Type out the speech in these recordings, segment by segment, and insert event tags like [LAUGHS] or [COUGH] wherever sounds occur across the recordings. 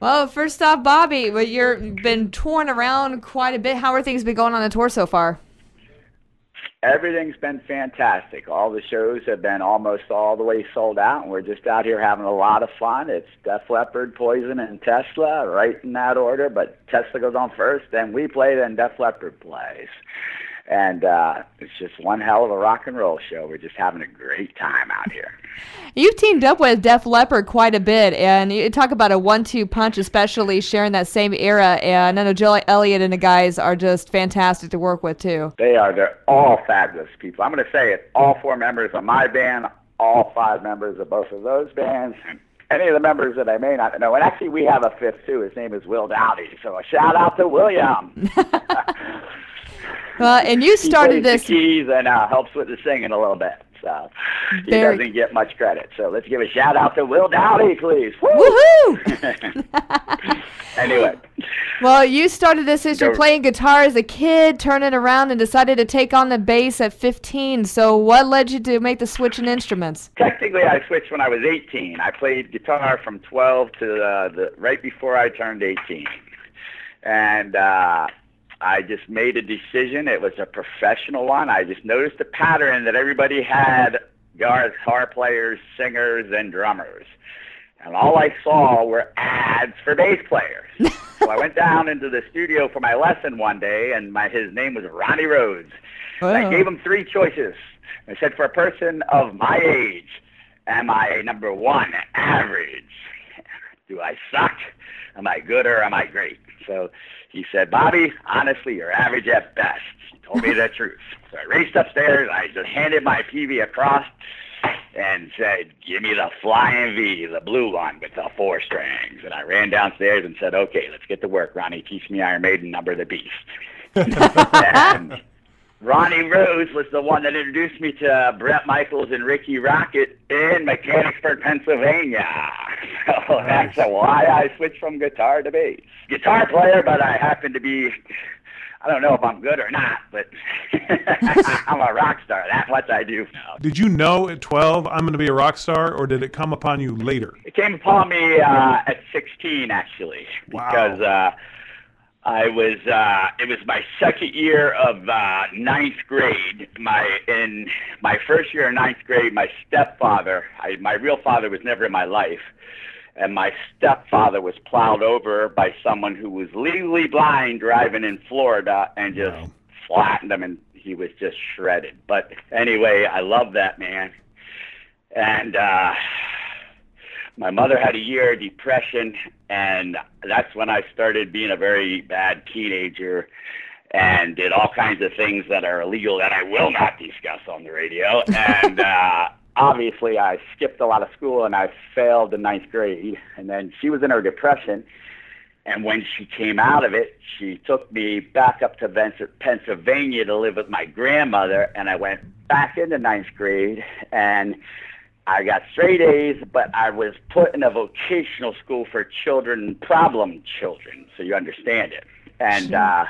Well, first off, Bobby, well, you've been touring around quite a bit. How are things been going on the tour so far? Everything's been fantastic. All the shows have been almost all the way sold out, and we're just out here having a lot of fun. It's Def Leppard, Poison, and Tesla, right in that order. But Tesla goes on first, then we play, then Def Leppard plays and uh, it's just one hell of a rock and roll show. We're just having a great time out here. You've teamed up with Def Leppard quite a bit, and you talk about a one-two punch, especially sharing that same era. And I know Joe Elliott and the guys are just fantastic to work with too. They are. They're all fabulous people. I'm going to say it. All four members of my band, all five members of both of those bands, and any of the members that I may not know. And actually, we have a fifth too. His name is Will Dowdy. So a shout out to William. [LAUGHS] Well, and you [LAUGHS] started he this. The keys and uh, helps with the singing a little bit. So he Very... doesn't get much credit. So let's give a shout out to Will Dowdy, please. Woo! Woohoo! [LAUGHS] anyway. Well, you started this as you're playing guitar as a kid, turning around and decided to take on the bass at 15. So what led you to make the switch in instruments? Technically, I switched when I was 18. I played guitar from 12 to uh, the right before I turned 18. And uh, I just made a decision. It was a professional one. I just noticed a pattern that everybody had guitar players, singers, and drummers. And all I saw were ads for bass players. so I went down into the studio for my lesson one day, and my his name was Ronnie Rhodes. I gave him three choices. I said, for a person of my age, am I number one, average? Do I suck? Am I good or am I great? So he said, Bobby, honestly, you're average at best. He told me the [LAUGHS] truth. So I raced upstairs. I just handed my PV across and said, give me the flying V, the blue one with the four strings. And I ran downstairs and said, okay, let's get to work, Ronnie. Teach me Iron Maiden, Number the Beast. [LAUGHS] and Ronnie Rhodes was the one that introduced me to Bret Michaels and Rikki Rockett in Mechanicsburg, Pennsylvania. So [LAUGHS] nice. that's why I switched from guitar to bass. Guitar player, but I happen to be I don't know if I'm good or not, but [LAUGHS] I'm a rock star. That's what I do now. Did you know at 12 I'm going to be a rock star, or did it come upon you later? It came upon me uh, at 16, actually, because wow. uh, I was uh, it was my second year of uh, ninth grade. My in my first year of ninth grade, my stepfather, I, my real father was never in my life, and my stepfather was plowed over by someone who was legally blind driving in Florida and just wow. flattened him, and he was just shredded. But anyway, I love that man, and. uh my mother had a year of depression, and that's when I started being a very bad teenager and did all kinds of things that are illegal that I will not discuss on the radio. And uh, obviously, I skipped a lot of school and I failed the ninth grade. And then she was in her depression. And when she came out of it, she took me back up to Pennsylvania to live with my grandmother. And I went back into ninth grade. And I got straight A's, but I was put in a vocational school for children, problem children, so you understand it. And uh,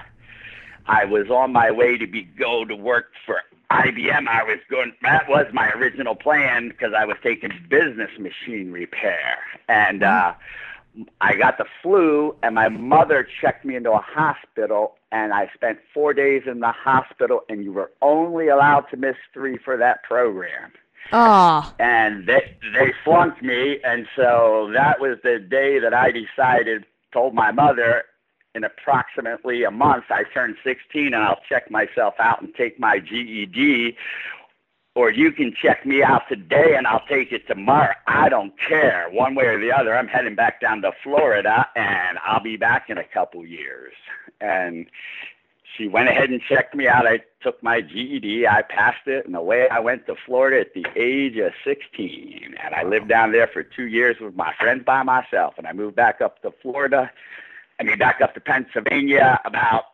I was on my way to be go to work for IBM. I was going. That was my original plan because I was taking business machine repair, and uh, I got the flu, and my mother checked me into a hospital, and I spent four days in the hospital, and you were only allowed to miss three for that program. Oh. And they they flunked me, and so that was the day that I decided, told my mother, in approximately a month I turn 16 and I'll check myself out and take my GED, or you can check me out today and I'll take it tomorrow. I don't care, one way or the other. I'm heading back down to Florida, and I'll be back in a couple years. And she went ahead and checked me out. I took my GED, I passed it, and away I went to Florida at the age of 16. And I lived down there for two years with my friends by myself. And I moved back up to Florida. I mean, back up to Pennsylvania about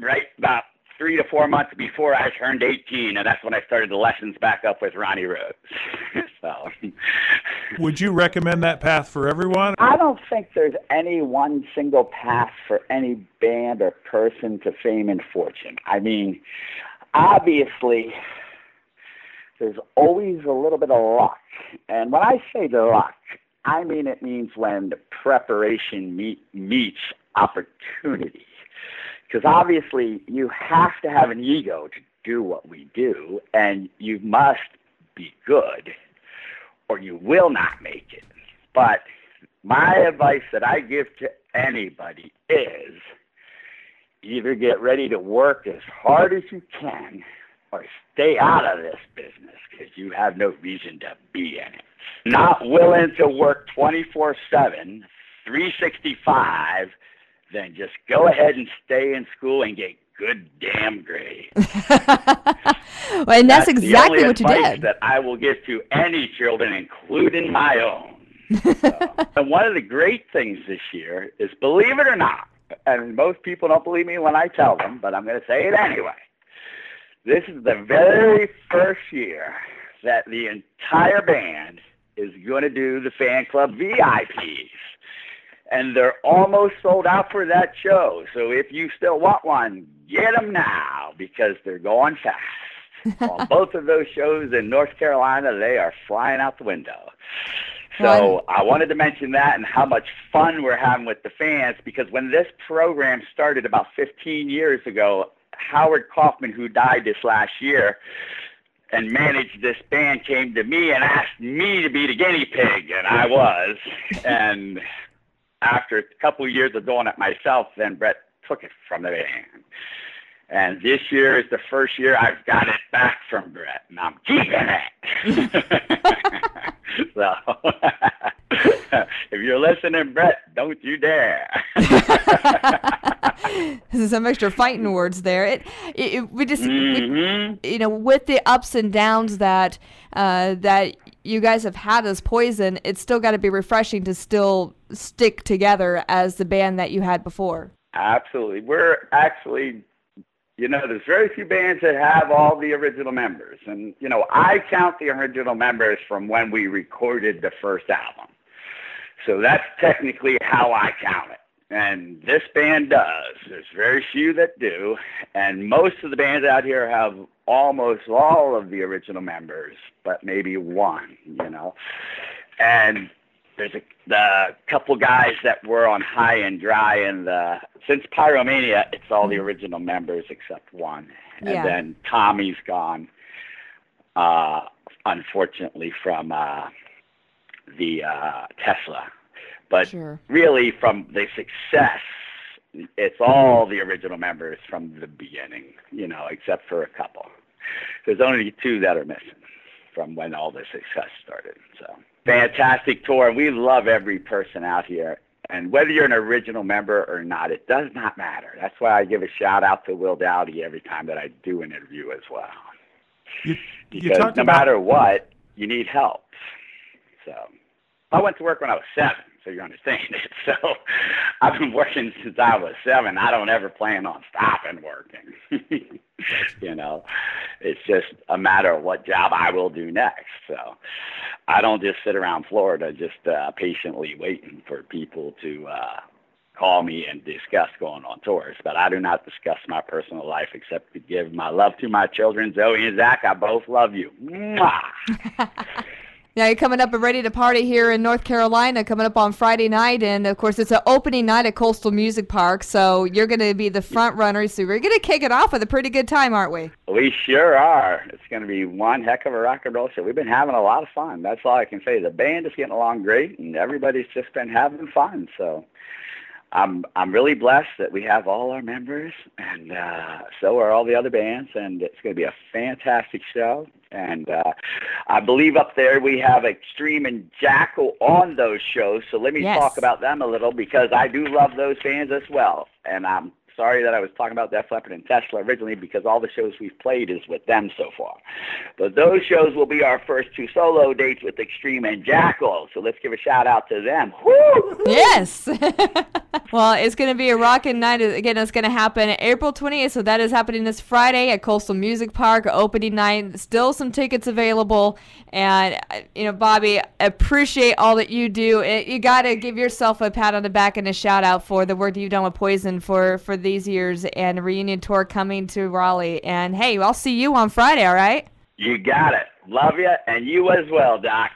right about three to four months before I turned 18, and that's when I started the lessons back up with Ronnie Rhodes. [LAUGHS] so, would you recommend that path for everyone? I don't think there's any one single path for any band or person to fame and fortune. I mean, obviously, there's always a little bit of luck, and when I say the luck, I mean it means when preparation meet, meets opportunity. Because obviously you have to have an ego to do what we do, and you must be good, or you will not make it. But my advice that I give to anybody is either get ready to work as hard as you can or stay out of this business because you have no reason to be in it. Not willing to work 24 7, 365, then just go ahead and stay in school and get good damn grades. well, [LAUGHS] and that's, that's exactly what you did. That I will give to any children, including my own. so, [LAUGHS] and one of the great things this year is, believe it or not, and most people don't believe me when I tell them, but I'm going to say it anyway. This is the very first year that the entire band is going to do the fan club VIPs. And they're almost sold out for that show. So if you still want one, get them now because they're going fast. On [LAUGHS] both of those shows in North Carolina, they are flying out the window. So I wanted to mention that and how much fun we're having with the fans because when this program started about 15 years ago, Howard Kaufman, who died this last year and managed this band, came to me and asked me to be the guinea pig, and I [LAUGHS] was. and after a couple of years of doing it myself, then Bret took it from the band. And this year is the first year I've got it back from Bret, and I'm keeping it. [LAUGHS] [LAUGHS] so [LAUGHS] if you're listening, Bret, don't you dare. Some extra fighting words there. It, it, it we just, mm-hmm. we, you know, with the ups and downs that uh, that you guys have had as Poison, it's still got to be refreshing to still stick together as the band that you had before. Absolutely, we're actually you know, there's very few bands that have all the original members. And, you know, I count the original members from when we recorded the first album. So that's technically how I count it. And this band does. There's very few that do. And most of the bands out here have almost all of the original members, but maybe one, you know. And there's a the couple guys that were on High and Dry, and the since Pyromania, it's all the mm-hmm. original members except one, and yeah. then Tommy's gone, uh, unfortunately from uh, the uh, Tesla, but sure. really from the success, it's all the original members from the beginning, you know, except for a couple. There's only two that are missing from when all the success started. So fantastic tour, and we love every person out here. And whether you're an original member or not, it does not matter. That's why I give a shout out to Will Dowdy every time that I do an interview as well. You, because no about... matter what, you need help. So I went to work when I was seven so you understand it. [LAUGHS] So I've been working since I was seven. I don't ever plan on stopping working. [LAUGHS] you know, it's just a matter of what job I will do next. So I don't just sit around Florida just uh, patiently waiting for people to uh, call me and discuss going on tours. But I do not discuss my personal life except to give my love to my children, Zoe and Zach. I both love you. [LAUGHS] Now you're coming up and ready to party here in North Carolina, coming up on Friday night, and of course it's an opening night at Coastal Music Park. So you're going to be the front runner. So we're going to kick it off with a pretty good time, aren't we? We sure are. It's going to be one heck of a rock and roll show. We've been having a lot of fun. That's all I can say. The band is getting along great, and everybody's just been having fun. So I'm I'm really blessed that we have all our members, and uh, so are all the other bands, and it's going to be a fantastic show. And uh, I believe up there we have Extreme and Jackyl on those shows. So let me yes. talk about them a little because I do love those bands as well, and I'm sorry that I was talking about Def Leppard and Tesla originally because all the shows we've played is with them so far. But those shows will be our first two solo dates with Extreme and Jackyl. So let's give a shout out to them. Woo! Yes. [LAUGHS] well, it's going to be a rocking night. Again, it's going to happen April 28th. So that is happening this Friday at Coastal Music Park, opening night. Still some tickets available. And, you know, Bobby, appreciate all that you do. It, you got to give yourself a pat on the back and a shout out for the work that you've done with Poison for, for these years and reunion tour coming to Raleigh. And hey, I'll see you on Friday, all right? You got it. Love you, and you as well, Doc.